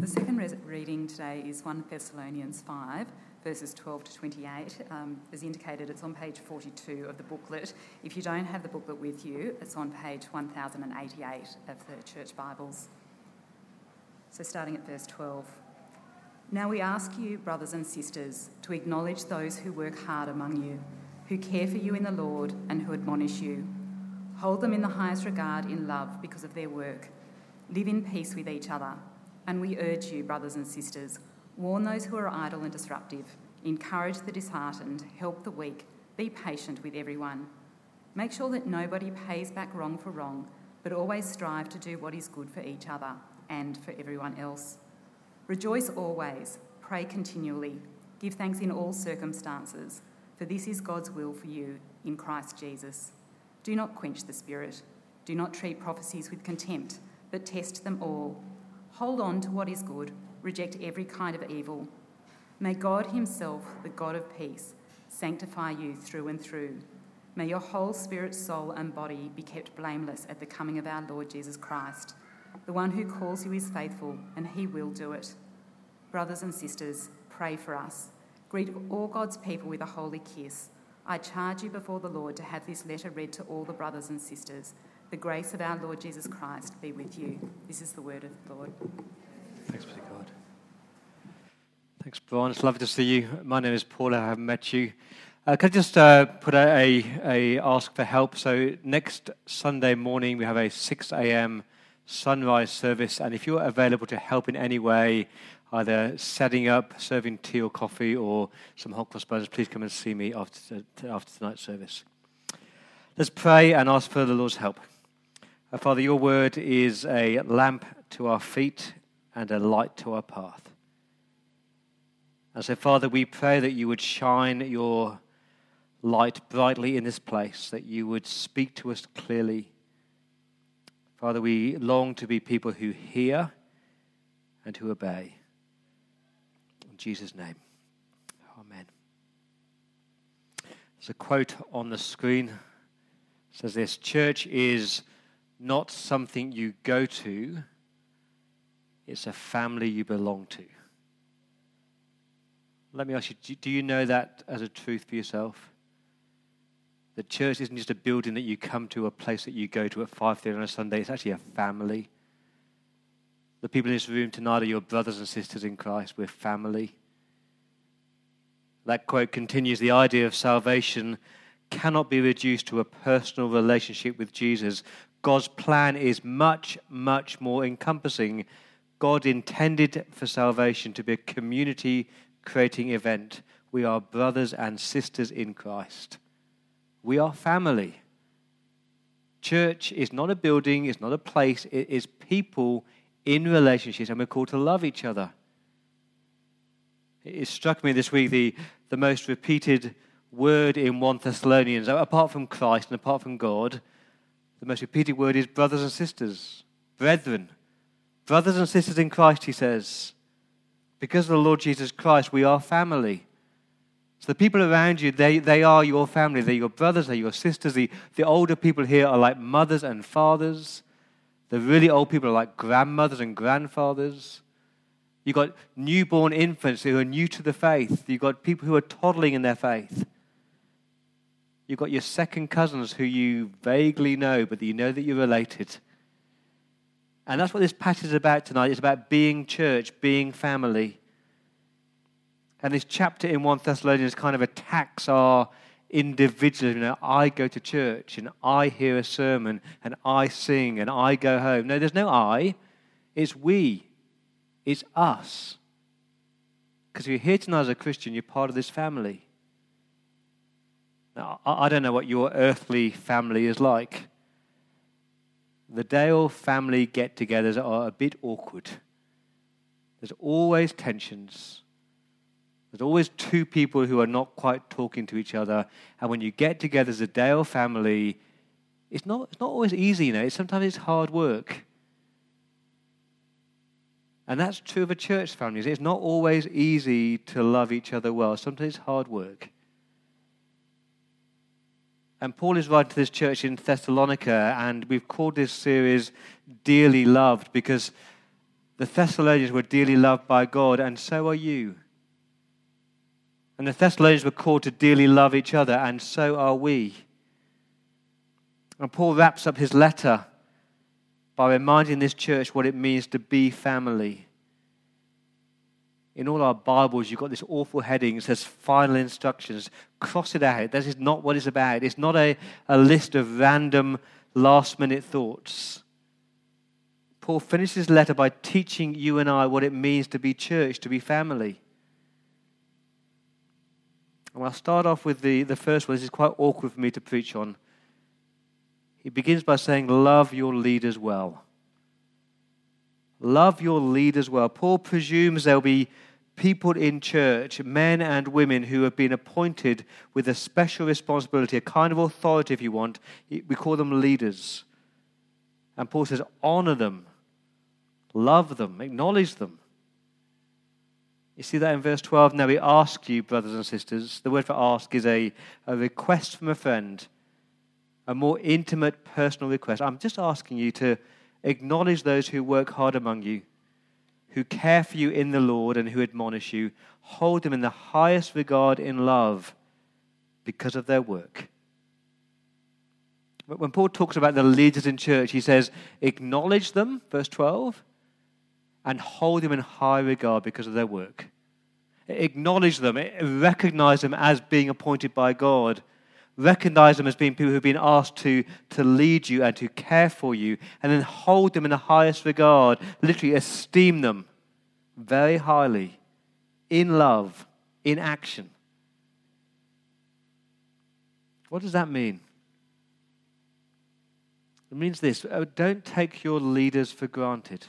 The second res- reading today is 1 Thessalonians 5, verses 12 to 28. Um, as indicated, it's on page 42 of the booklet. If you don't have the booklet with you, it's on page 1088 of the Church Bibles. So, starting at verse 12. Now we ask you, brothers and sisters, to acknowledge those who work hard among you, who care for you in the Lord, and who admonish you. Hold them in the highest regard in love because of their work. Live in peace with each other. And we urge you, brothers and sisters, warn those who are idle and disruptive, encourage the disheartened, help the weak, be patient with everyone. Make sure that nobody pays back wrong for wrong, but always strive to do what is good for each other and for everyone else. Rejoice always, pray continually, give thanks in all circumstances, for this is God's will for you in Christ Jesus. Do not quench the Spirit. Do not treat prophecies with contempt, but test them all. Hold on to what is good, reject every kind of evil. May God Himself, the God of peace, sanctify you through and through. May your whole spirit, soul, and body be kept blameless at the coming of our Lord Jesus Christ. The one who calls you is faithful, and He will do it. Brothers and sisters, pray for us. Greet all God's people with a holy kiss. I charge you before the Lord to have this letter read to all the brothers and sisters. The grace of our Lord Jesus Christ be with you. This is the word of the Lord. Thanks be to God. Thanks, Brian. It's lovely to see you. My name is Paul. I haven't met you. Uh, can I just uh, put out a, a ask for help? So next Sunday morning we have a 6 a.m. sunrise service, and if you're available to help in any way, either setting up, serving tea or coffee, or some hot cross buns, please come and see me after, after tonight's service. Let's pray and ask for the Lord's help. Uh, Father, your word is a lamp to our feet and a light to our path. And so, Father, we pray that you would shine your light brightly in this place, that you would speak to us clearly. Father, we long to be people who hear and who obey. In Jesus' name. Amen. There's a quote on the screen. It says this Church is not something you go to, it's a family you belong to. Let me ask you do you know that as a truth for yourself? The church isn't just a building that you come to, a place that you go to at 5.30 on a Sunday. It's actually a family. The people in this room tonight are your brothers and sisters in Christ. We're family. That quote continues the idea of salvation cannot be reduced to a personal relationship with Jesus. God's plan is much, much more encompassing. God intended for salvation to be a community creating event. We are brothers and sisters in Christ. We are family. Church is not a building, it's not a place, it is people in relationships, and we're called to love each other. It struck me this week the, the most repeated word in 1 Thessalonians, apart from Christ and apart from God, the most repeated word is brothers and sisters, brethren. Brothers and sisters in Christ, he says. Because of the Lord Jesus Christ, we are family. So the people around you, they, they are your family. They're your brothers, they're your sisters. The, the older people here are like mothers and fathers. The really old people are like grandmothers and grandfathers. You've got newborn infants who are new to the faith. You've got people who are toddling in their faith. You've got your second cousins who you vaguely know, but you know that you're related. And that's what this passage is about tonight. It's about being church, being family. And this chapter in 1 Thessalonians kind of attacks our individualism. You know, I go to church and I hear a sermon and I sing and I go home. No, there's no I. It's we. It's us. Because if you're here tonight as a Christian, you're part of this family. Now, I don't know what your earthly family is like. The Dale family get togethers are a bit awkward. There's always tensions. There's always two people who are not quite talking to each other. And when you get together as a Dale family, it's not, it's not always easy, you know. Sometimes it's hard work. And that's true of a church family. It's not always easy to love each other well. Sometimes it's hard work. And Paul is writing to this church in Thessalonica, and we've called this series Dearly Loved because The Thessalonians were dearly loved by God, and so are you. And the Thessalonians were called to dearly love each other, and so are we. And Paul wraps up his letter by reminding this church what it means to be family. In all our Bibles, you've got this awful heading that says final instructions. Cross it out. This is not what it's about. It's not a, a list of random last minute thoughts. Paul finishes his letter by teaching you and I what it means to be church, to be family. And I'll start off with the, the first one. This is quite awkward for me to preach on. He begins by saying, Love your leaders well. Love your leaders well. Paul presumes there'll be people in church, men and women, who have been appointed with a special responsibility, a kind of authority, if you want. We call them leaders. And Paul says, honor them, love them, acknowledge them. You see that in verse 12? Now we ask you, brothers and sisters, the word for ask is a, a request from a friend, a more intimate personal request. I'm just asking you to acknowledge those who work hard among you, who care for you in the Lord and who admonish you. Hold them in the highest regard in love because of their work. When Paul talks about the leaders in church, he says, acknowledge them, verse 12, and hold them in high regard because of their work. Acknowledge them, recognize them as being appointed by God. Recognize them as being people who've been asked to, to lead you and to care for you, and then hold them in the highest regard. Literally, esteem them very highly, in love, in action. What does that mean? It means this uh, don't take your leaders for granted.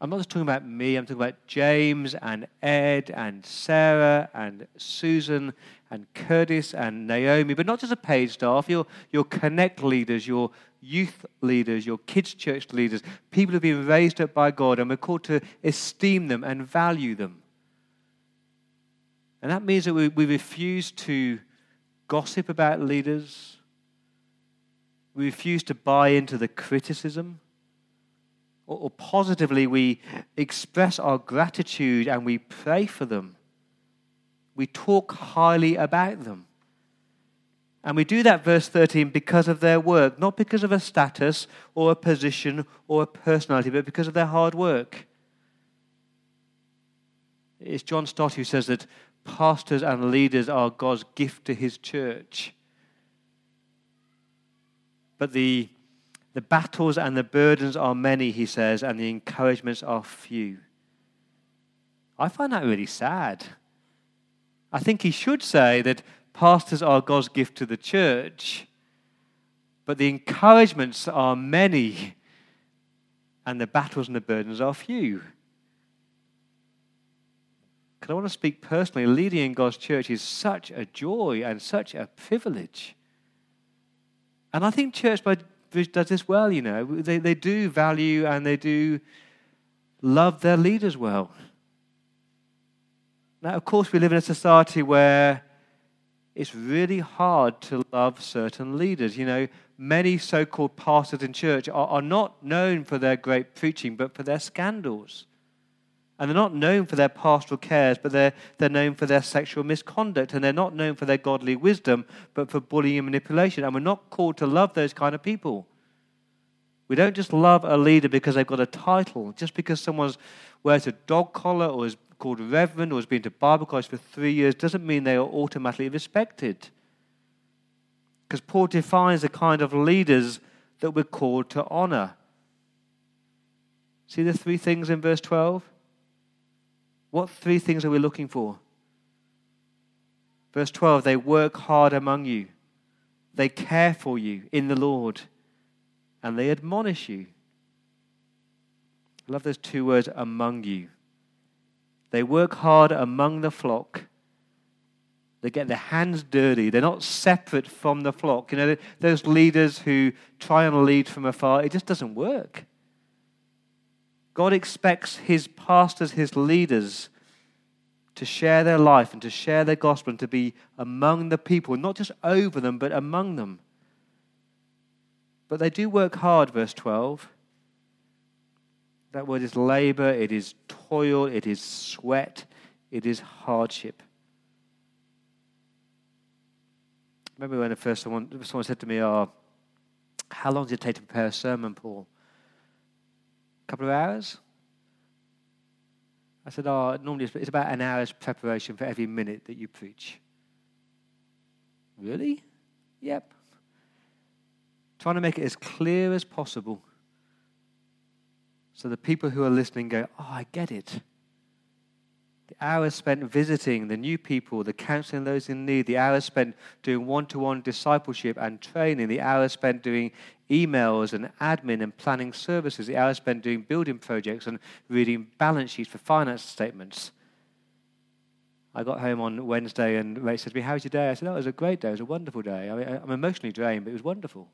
I'm not just talking about me, I'm talking about James and Ed and Sarah and Susan and Curtis and Naomi, but not just a paid staff, your, your connect leaders, your youth leaders, your kids' church leaders, people who've been raised up by God, and we're called to esteem them and value them. And that means that we, we refuse to gossip about leaders, we refuse to buy into the criticism or, positively we express our gratitude and we pray for them. We talk highly about them. And we do that, verse 13, because of their work, not because of a status or a position or a personality, but because of their hard work. It's John Stott who says that pastors and leaders are God's gift to his church. But the the battles and the burdens are many, he says, and the encouragements are few. I find that really sad. I think he should say that pastors are God's gift to the church, but the encouragements are many, and the battles and the burdens are few. Because I want to speak personally, leading in God's church is such a joy and such a privilege. And I think church by does this well, you know. They, they do value and they do love their leaders well. Now, of course, we live in a society where it's really hard to love certain leaders. You know, many so called pastors in church are, are not known for their great preaching, but for their scandals. And they're not known for their pastoral cares, but they're, they're known for their sexual misconduct. And they're not known for their godly wisdom, but for bullying and manipulation. And we're not called to love those kind of people. We don't just love a leader because they've got a title, just because someone wears a dog collar or is called reverend or has been to Bible college for three years doesn't mean they are automatically respected. Because Paul defines the kind of leaders that we're called to honor. See the three things in verse 12? What three things are we looking for? Verse 12 they work hard among you, they care for you in the Lord, and they admonish you. I love those two words among you. They work hard among the flock. They get their hands dirty. They're not separate from the flock. You know, those leaders who try and lead from afar, it just doesn't work. God expects his pastors, his leaders, to share their life and to share their gospel and to be among the people, not just over them, but among them. But they do work hard, verse 12. That word is labor, it is toil, it is sweat, it is hardship. Remember when the first someone, someone said to me, oh, How long does it take to prepare a sermon, Paul? Couple of hours? I said, Oh, normally it's about an hour's preparation for every minute that you preach. Really? Yep. Trying to make it as clear as possible so the people who are listening go, Oh, I get it. The hours spent visiting the new people, the counseling those in need, the hours spent doing one to one discipleship and training, the hours spent doing emails and admin and planning services, the hours spent doing building projects and reading balance sheets for finance statements. I got home on Wednesday and Ray said to me, How was your day? I said, Oh, it was a great day. It was a wonderful day. I mean, I'm emotionally drained, but it was wonderful.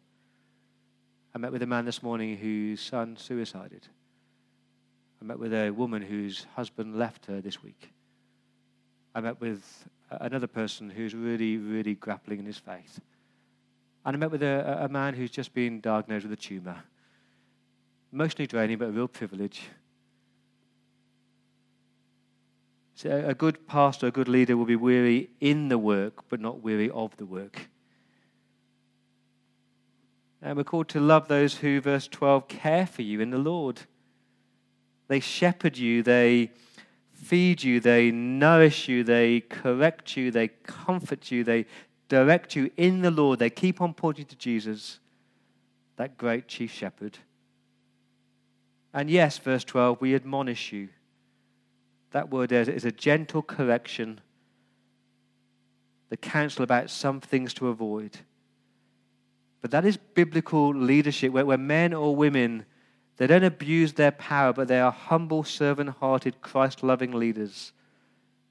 I met with a man this morning whose son suicided. I met with a woman whose husband left her this week. I met with another person who's really, really grappling in his faith. And I met with a, a man who's just been diagnosed with a tumor. Emotionally draining, but a real privilege. So a good pastor, a good leader will be weary in the work, but not weary of the work. And we're called to love those who, verse 12, care for you in the Lord. They shepherd you, they feed you, they nourish you, they correct you, they comfort you, they direct you in the Lord. They keep on pointing to Jesus, that great chief shepherd. And yes, verse 12, we admonish you. That word is a gentle correction, the counsel about some things to avoid. But that is biblical leadership, where, where men or women, they don't abuse their power, but they are humble, servant hearted, Christ loving leaders.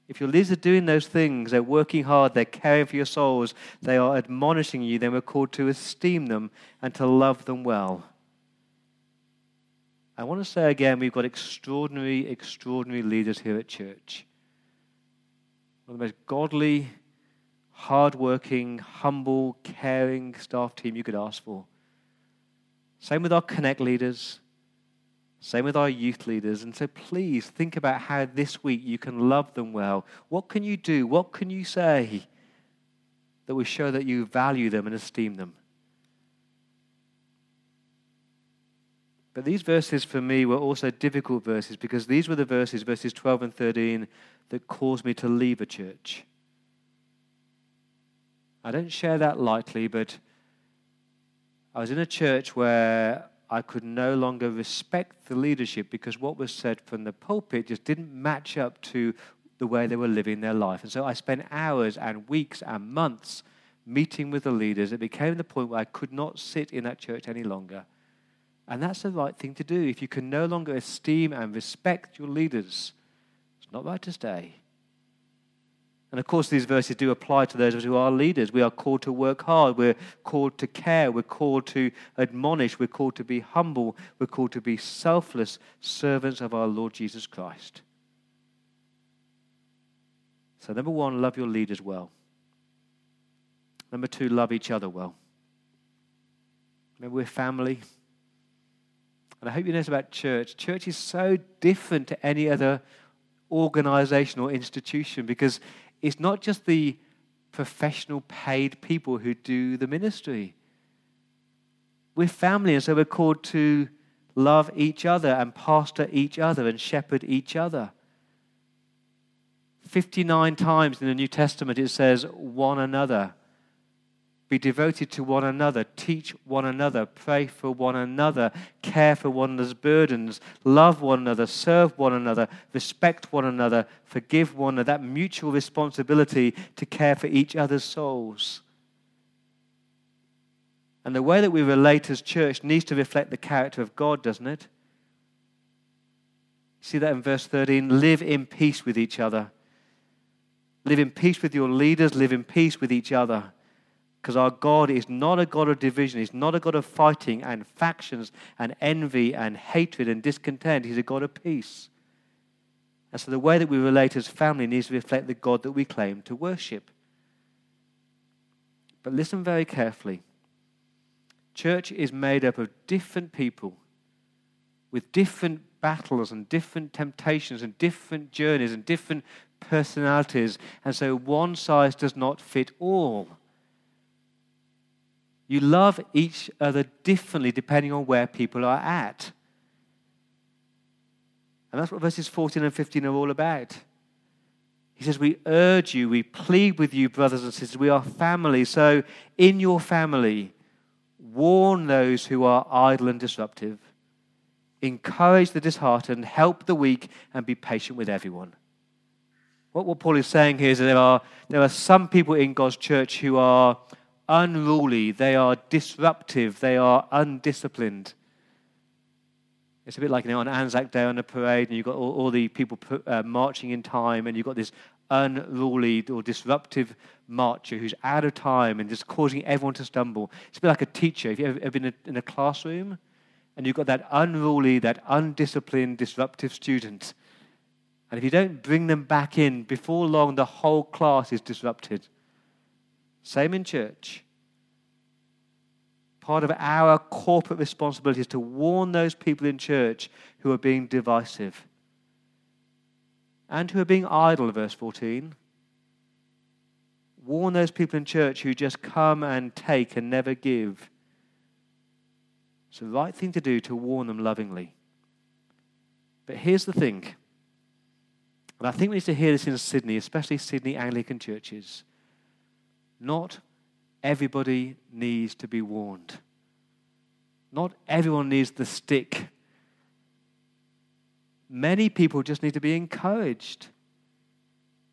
If your leaders are doing those things, they're working hard, they're caring for your souls, they are admonishing you, then we're called to esteem them and to love them well. I want to say again, we've got extraordinary, extraordinary leaders here at church. One of the most godly, hardworking, humble, caring staff team you could ask for. Same with our Connect leaders. Same with our youth leaders. And so please think about how this week you can love them well. What can you do? What can you say that will show that you value them and esteem them? But these verses for me were also difficult verses because these were the verses, verses 12 and 13, that caused me to leave a church. I don't share that lightly, but I was in a church where I could no longer respect the leadership because what was said from the pulpit just didn't match up to the way they were living their life. And so I spent hours and weeks and months meeting with the leaders. It became the point where I could not sit in that church any longer. And that's the right thing to do. If you can no longer esteem and respect your leaders, it's not right to stay. And of course, these verses do apply to those of us who are leaders. We are called to work hard. We're called to care. We're called to admonish. We're called to be humble. We're called to be selfless servants of our Lord Jesus Christ. So, number one, love your leaders well. Number two, love each other well. Remember, we're family. And I hope you know this about church. Church is so different to any other organization or institution because it's not just the professional paid people who do the ministry. We're family, and so we're called to love each other and pastor each other and shepherd each other. 59 times in the New Testament it says one another. Be devoted to one another, teach one another, pray for one another, care for one another's burdens, love one another, serve one another, respect one another, forgive one another. That mutual responsibility to care for each other's souls. And the way that we relate as church needs to reflect the character of God, doesn't it? See that in verse 13? Live in peace with each other. Live in peace with your leaders, live in peace with each other. Because our God is not a God of division. He's not a God of fighting and factions and envy and hatred and discontent. He's a God of peace. And so the way that we relate as family needs to reflect the God that we claim to worship. But listen very carefully. Church is made up of different people with different battles and different temptations and different journeys and different personalities. And so one size does not fit all. You love each other differently depending on where people are at. And that's what verses 14 and 15 are all about. He says, We urge you, we plead with you, brothers and sisters, we are family. So, in your family, warn those who are idle and disruptive, encourage the disheartened, help the weak, and be patient with everyone. What, what Paul is saying here is that there are, there are some people in God's church who are unruly, they are disruptive, they are undisciplined. It's a bit like you know, on Anzac Day on a parade, and you've got all, all the people uh, marching in time, and you've got this unruly or disruptive marcher who's out of time and just causing everyone to stumble. It's a bit like a teacher. If you've ever been in a classroom and you've got that unruly, that undisciplined, disruptive student, and if you don't bring them back in, before long the whole class is disrupted. Same in church. Part of our corporate responsibility is to warn those people in church who are being divisive and who are being idle, verse 14. Warn those people in church who just come and take and never give. It's the right thing to do to warn them lovingly. But here's the thing, and I think we need to hear this in Sydney, especially Sydney Anglican churches. Not everybody needs to be warned. Not everyone needs the stick. Many people just need to be encouraged.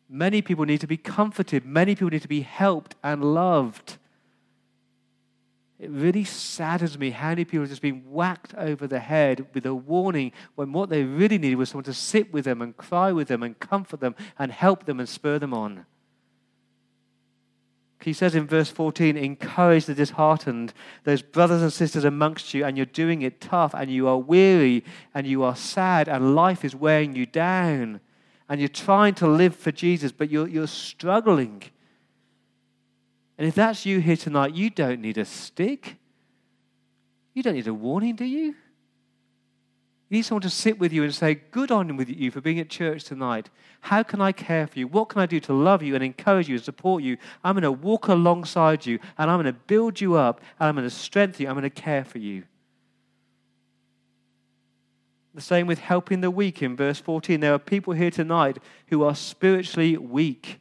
Many people need to be comforted. Many people need to be helped and loved. It really saddens me how many people are just being whacked over the head with a warning when what they really needed was someone to sit with them and cry with them and comfort them and help them and spur them on. He says in verse 14, encourage the disheartened, those brothers and sisters amongst you, and you're doing it tough, and you are weary, and you are sad, and life is wearing you down, and you're trying to live for Jesus, but you're, you're struggling. And if that's you here tonight, you don't need a stick. You don't need a warning, do you? You need someone to sit with you and say, Good on with you for being at church tonight. How can I care for you? What can I do to love you and encourage you and support you? I'm going to walk alongside you and I'm going to build you up and I'm going to strengthen you. I'm going to care for you. The same with helping the weak in verse 14. There are people here tonight who are spiritually weak.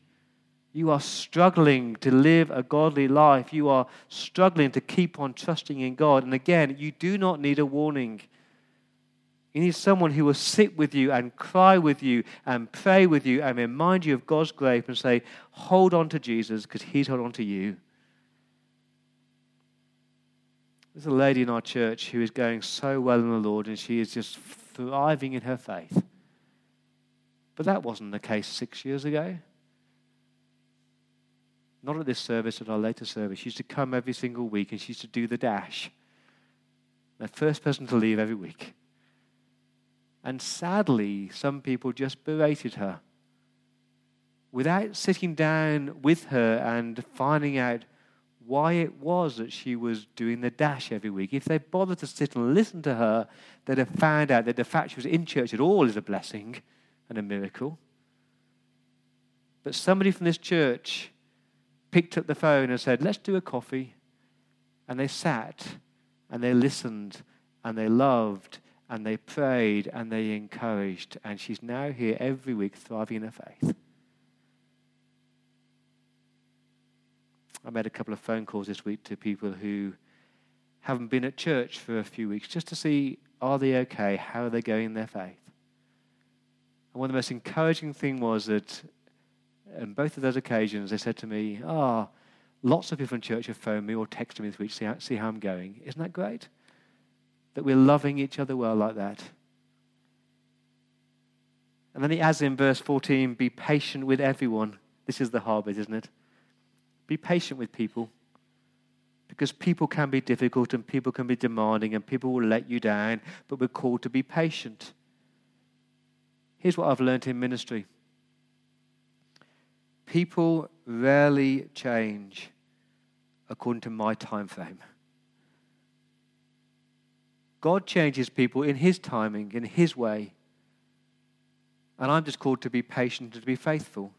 You are struggling to live a godly life. You are struggling to keep on trusting in God. And again, you do not need a warning. You need someone who will sit with you and cry with you and pray with you and remind you of God's grace and say, hold on to Jesus because he's held on to you. There's a lady in our church who is going so well in the Lord and she is just thriving in her faith. But that wasn't the case six years ago. Not at this service, at our later service. She used to come every single week and she used to do the dash. The first person to leave every week. And sadly, some people just berated her without sitting down with her and finding out why it was that she was doing the dash every week. If they bothered to sit and listen to her, they'd have found out that the fact she was in church at all is a blessing and a miracle. But somebody from this church picked up the phone and said, Let's do a coffee. And they sat and they listened and they loved and they prayed and they encouraged. And she's now here every week thriving in her faith. I made a couple of phone calls this week to people who haven't been at church for a few weeks just to see are they okay? How are they going in their faith? And one of the most encouraging things was that on both of those occasions they said to me, Ah, oh, lots of people from church have phoned me or texted me this week to see how, see how I'm going. Isn't that great? That we're loving each other well like that. And then he adds in verse 14 be patient with everyone. This is the hard isn't it? Be patient with people. Because people can be difficult and people can be demanding and people will let you down, but we're called to be patient. Here's what I've learned in ministry people rarely change according to my time frame. God changes people in His timing, in His way. And I'm just called to be patient and to be faithful.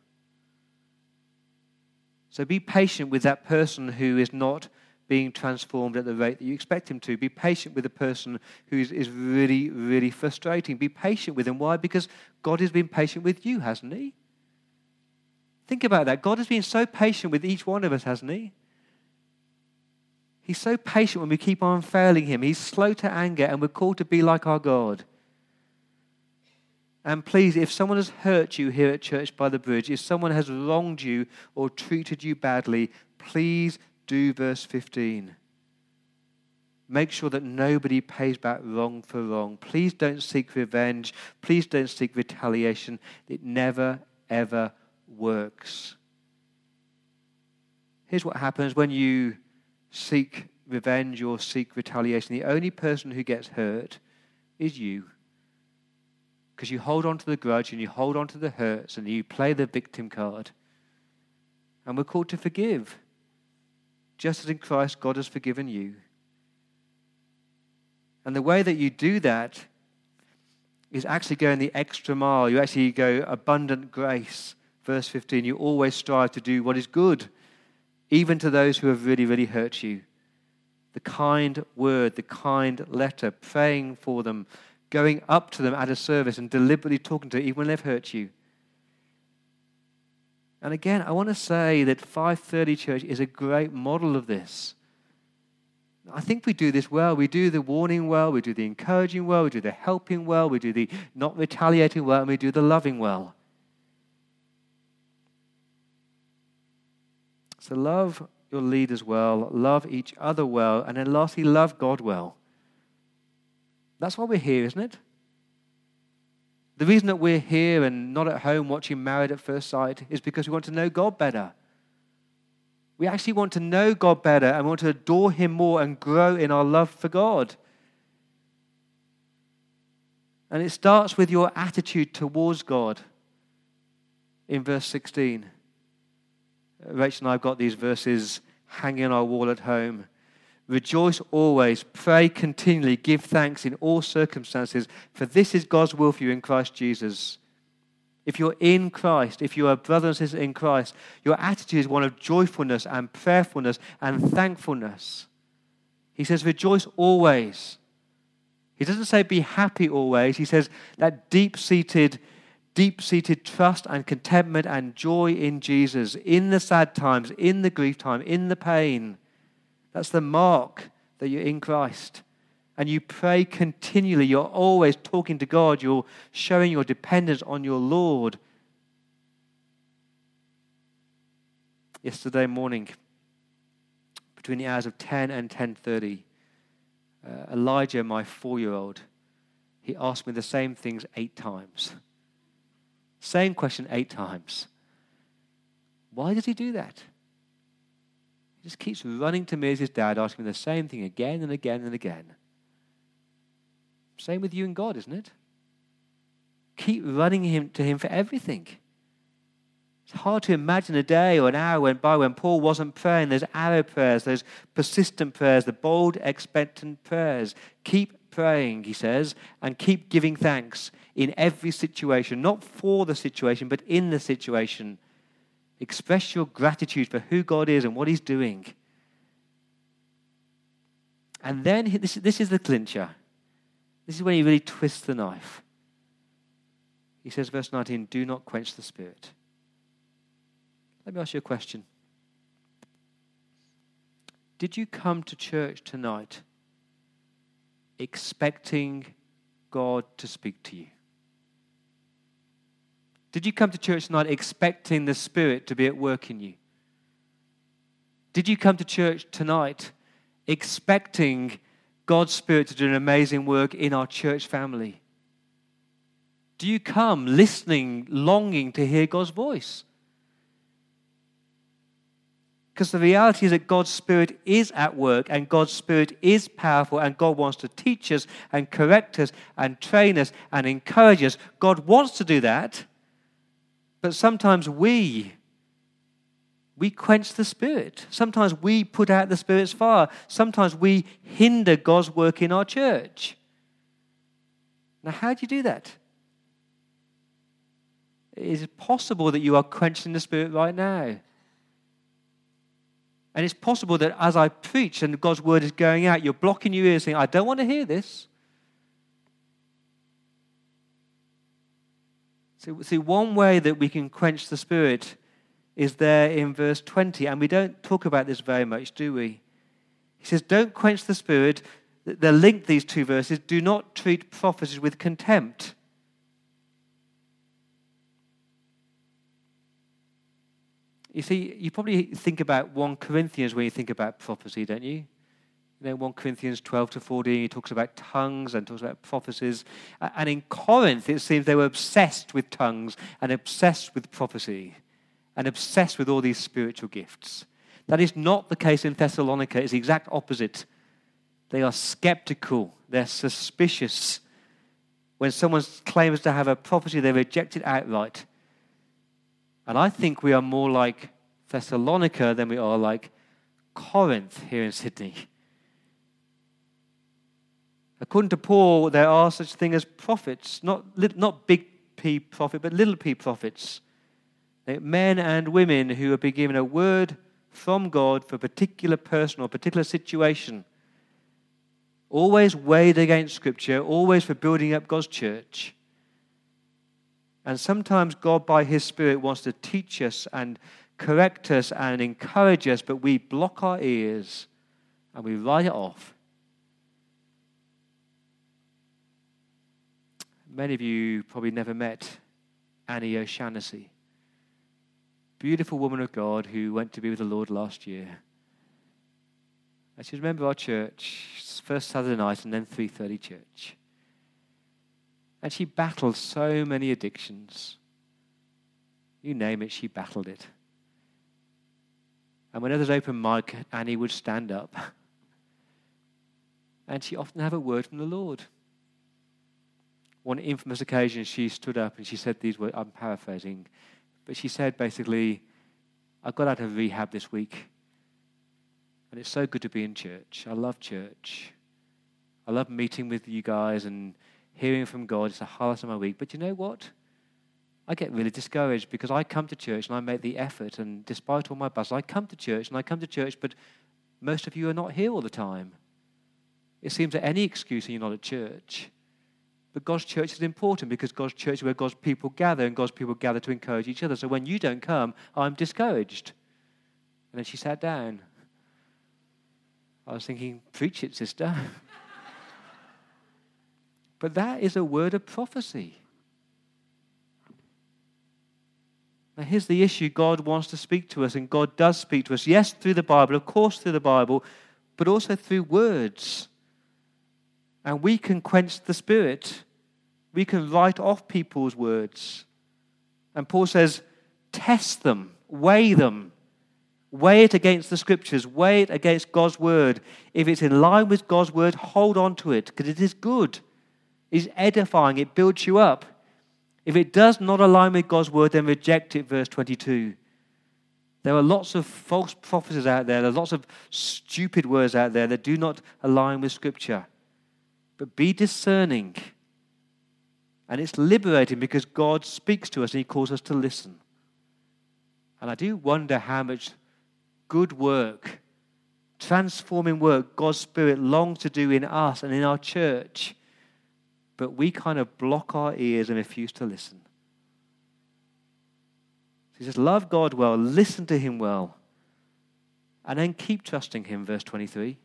So be patient with that person who is not being transformed at the rate that you expect him to. Be patient with the person who is, is really, really frustrating. Be patient with him. Why? Because God has been patient with you, hasn't He? Think about that. God has been so patient with each one of us, hasn't He? He's so patient when we keep on failing Him. He's slow to anger, and we're called to be like our God. And please, if someone has hurt you here at Church by the Bridge, if someone has wronged you or treated you badly, please do verse 15. Make sure that nobody pays back wrong for wrong. Please don't seek revenge. Please don't seek retaliation. It never, ever works. Here's what happens when you seek revenge or seek retaliation the only person who gets hurt is you. Because you hold on to the grudge and you hold on to the hurts and you play the victim card. And we're called to forgive. Just as in Christ God has forgiven you. And the way that you do that is actually going the extra mile. You actually go abundant grace. Verse 15, you always strive to do what is good, even to those who have really, really hurt you. The kind word, the kind letter, praying for them, going up to them at a service and deliberately talking to them, even when they've hurt you. And again, I want to say that 530 Church is a great model of this. I think we do this well. We do the warning well, we do the encouraging well, we do the helping well, we do the not retaliating well, and we do the loving well. So love your leaders well, love each other well, and then lastly, love God well. That's why we're here, isn't it? The reason that we're here and not at home watching Married at First Sight is because we want to know God better. We actually want to know God better and want to adore Him more and grow in our love for God. And it starts with your attitude towards God in verse 16. Rachel and I have got these verses hanging on our wall at home. Rejoice always, pray continually, give thanks in all circumstances, for this is God's will for you in Christ Jesus. If you're in Christ, if you are brothers and sisters in Christ, your attitude is one of joyfulness and prayerfulness and thankfulness. He says, Rejoice always. He doesn't say be happy always. He says that deep seated, deep seated trust and contentment and joy in Jesus, in the sad times, in the grief time, in the pain that's the mark that you're in Christ. And you pray continually. You're always talking to God. You're showing your dependence on your Lord. Yesterday morning, between the hours of 10 and 10.30, uh, Elijah, my four-year-old, he asked me the same things eight times. Same question eight times. Why does he do that? He just keeps running to me as his dad, asking me the same thing again and again and again. Same with you and God, isn't it? Keep running him to him for everything. It's hard to imagine a day or an hour went by when Paul wasn't praying. Those arrow prayers, those persistent prayers, the bold, expectant prayers. Keep praying, he says, and keep giving thanks in every situation, not for the situation, but in the situation. Express your gratitude for who God is and what He's doing. And then this, this is the clincher. This is when he really twists the knife. He says, verse 19, do not quench the spirit. Let me ask you a question. Did you come to church tonight expecting God to speak to you? Did you come to church tonight expecting the Spirit to be at work in you? Did you come to church tonight expecting God's Spirit to do an amazing work in our church family? Do you come listening, longing to hear God's voice? Because the reality is that God's Spirit is at work and God's Spirit is powerful and God wants to teach us and correct us and train us and encourage us. God wants to do that. But sometimes we we quench the Spirit. Sometimes we put out the Spirit's fire. Sometimes we hinder God's work in our church. Now, how do you do that? Is it possible that you are quenching the Spirit right now? And it's possible that as I preach and God's word is going out, you're blocking your ears saying, I don't want to hear this. See, see, one way that we can quench the Spirit is there in verse 20, and we don't talk about this very much, do we? He says, Don't quench the Spirit. They're linked, these two verses. Do not treat prophecies with contempt. You see, you probably think about 1 Corinthians when you think about prophecy, don't you? You know, 1 Corinthians 12 to 14, he talks about tongues and talks about prophecies. And in Corinth, it seems they were obsessed with tongues and obsessed with prophecy and obsessed with all these spiritual gifts. That is not the case in Thessalonica. It's the exact opposite. They are skeptical, they're suspicious. When someone claims to have a prophecy, they reject it outright. And I think we are more like Thessalonica than we are like Corinth here in Sydney. According to Paul, there are such things as prophets, not, not big P prophet, but little p prophets. Men and women who have been given a word from God for a particular person or particular situation. Always weighed against Scripture, always for building up God's church. And sometimes God, by His Spirit, wants to teach us and correct us and encourage us, but we block our ears and we write it off. Many of you probably never met Annie O'Shanassy, beautiful woman of God who went to be with the Lord last year. And she's a member of our church, first Saturday night and then 3.30 church. And she battled so many addictions. You name it, she battled it. And whenever there's open mic, Annie would stand up. And she often have a word from the Lord. One infamous occasion, she stood up and she said these words, I'm paraphrasing, but she said basically, I got out of rehab this week, and it's so good to be in church. I love church. I love meeting with you guys and hearing from God. It's the highlight of my week. But you know what? I get really discouraged because I come to church and I make the effort, and despite all my buzz, I come to church and I come to church, but most of you are not here all the time. It seems that any excuse and you're not at church. But God's church is important because God's church is where God's people gather and God's people gather to encourage each other. So when you don't come, I'm discouraged. And then she sat down. I was thinking, preach it, sister. But that is a word of prophecy. Now, here's the issue God wants to speak to us, and God does speak to us. Yes, through the Bible, of course, through the Bible, but also through words. And we can quench the Spirit. We can write off people's words. And Paul says, test them, weigh them, weigh it against the Scriptures, weigh it against God's Word. If it's in line with God's Word, hold on to it, because it is good it's edifying, it builds you up. If it does not align with God's word, then reject it, verse 22. There are lots of false prophecies out there, there are lots of stupid words out there that do not align with Scripture. But be discerning. And it's liberating because God speaks to us and He calls us to listen. And I do wonder how much good work, transforming work, God's Spirit longs to do in us and in our church but we kind of block our ears and refuse to listen. So he says, Love God well, listen to Him well, and then keep trusting Him, verse 23.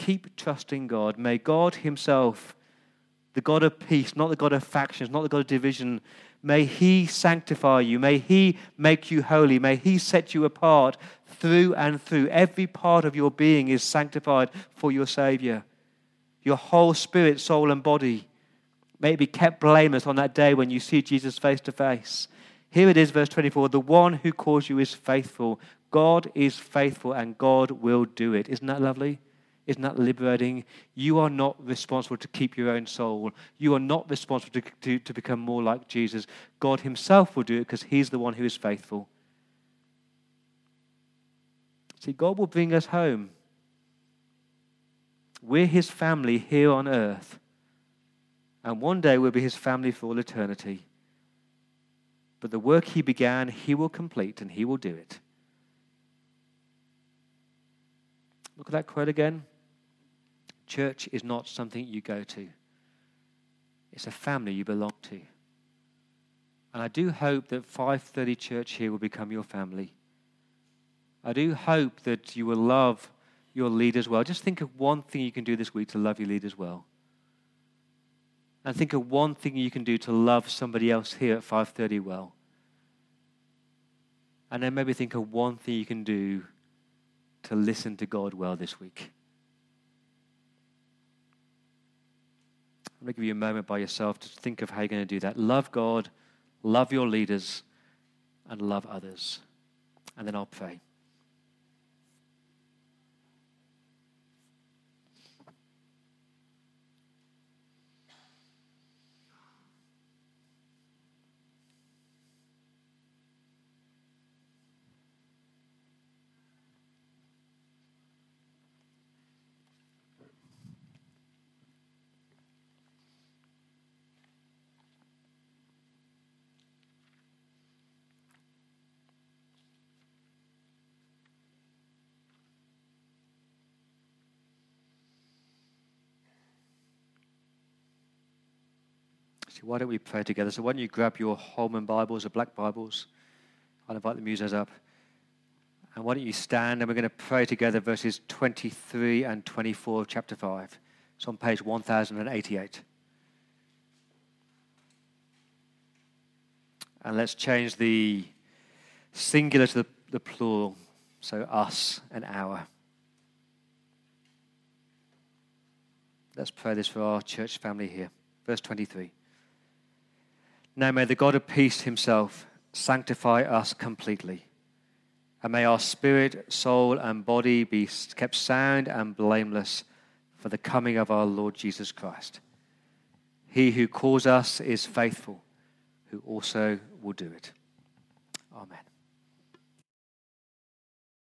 Keep trusting God. May God Himself, the God of peace, not the God of factions, not the God of division, may He sanctify you. May He make you holy. May He set you apart through and through. Every part of your being is sanctified for your Savior your whole spirit, soul, and body. May be kept blameless on that day when you see Jesus face to face. Here it is, verse 24 the one who calls you is faithful. God is faithful and God will do it. Isn't that lovely? Isn't that liberating? You are not responsible to keep your own soul. You are not responsible to, to, to become more like Jesus. God Himself will do it because He's the one who is faithful. See, God will bring us home. We're his family here on earth. And one day we'll be his family for all eternity. But the work he began, he will complete and he will do it. Look at that quote again. Church is not something you go to, it's a family you belong to. And I do hope that 530 Church here will become your family. I do hope that you will love your leaders well. Just think of one thing you can do this week to love your leaders well. And think of one thing you can do to love somebody else here at 5:30 well. And then maybe think of one thing you can do to listen to God well this week. I'm going to give you a moment by yourself to think of how you're going to do that. Love God, love your leaders, and love others. And then I'll pray. Why don't we pray together? So why don't you grab your Holman Bibles or black Bibles? I'll invite the musos up. And why don't you stand and we're going to pray together verses 23 and 24 of chapter 5. It's on page 1088. And let's change the singular to the, the plural. So us and our. Let's pray this for our church family here. Verse 23. Now may the God of peace himself sanctify us completely. And may our spirit, soul, and body be kept sound and blameless for the coming of our Lord Jesus Christ. He who calls us is faithful, who also will do it. Amen.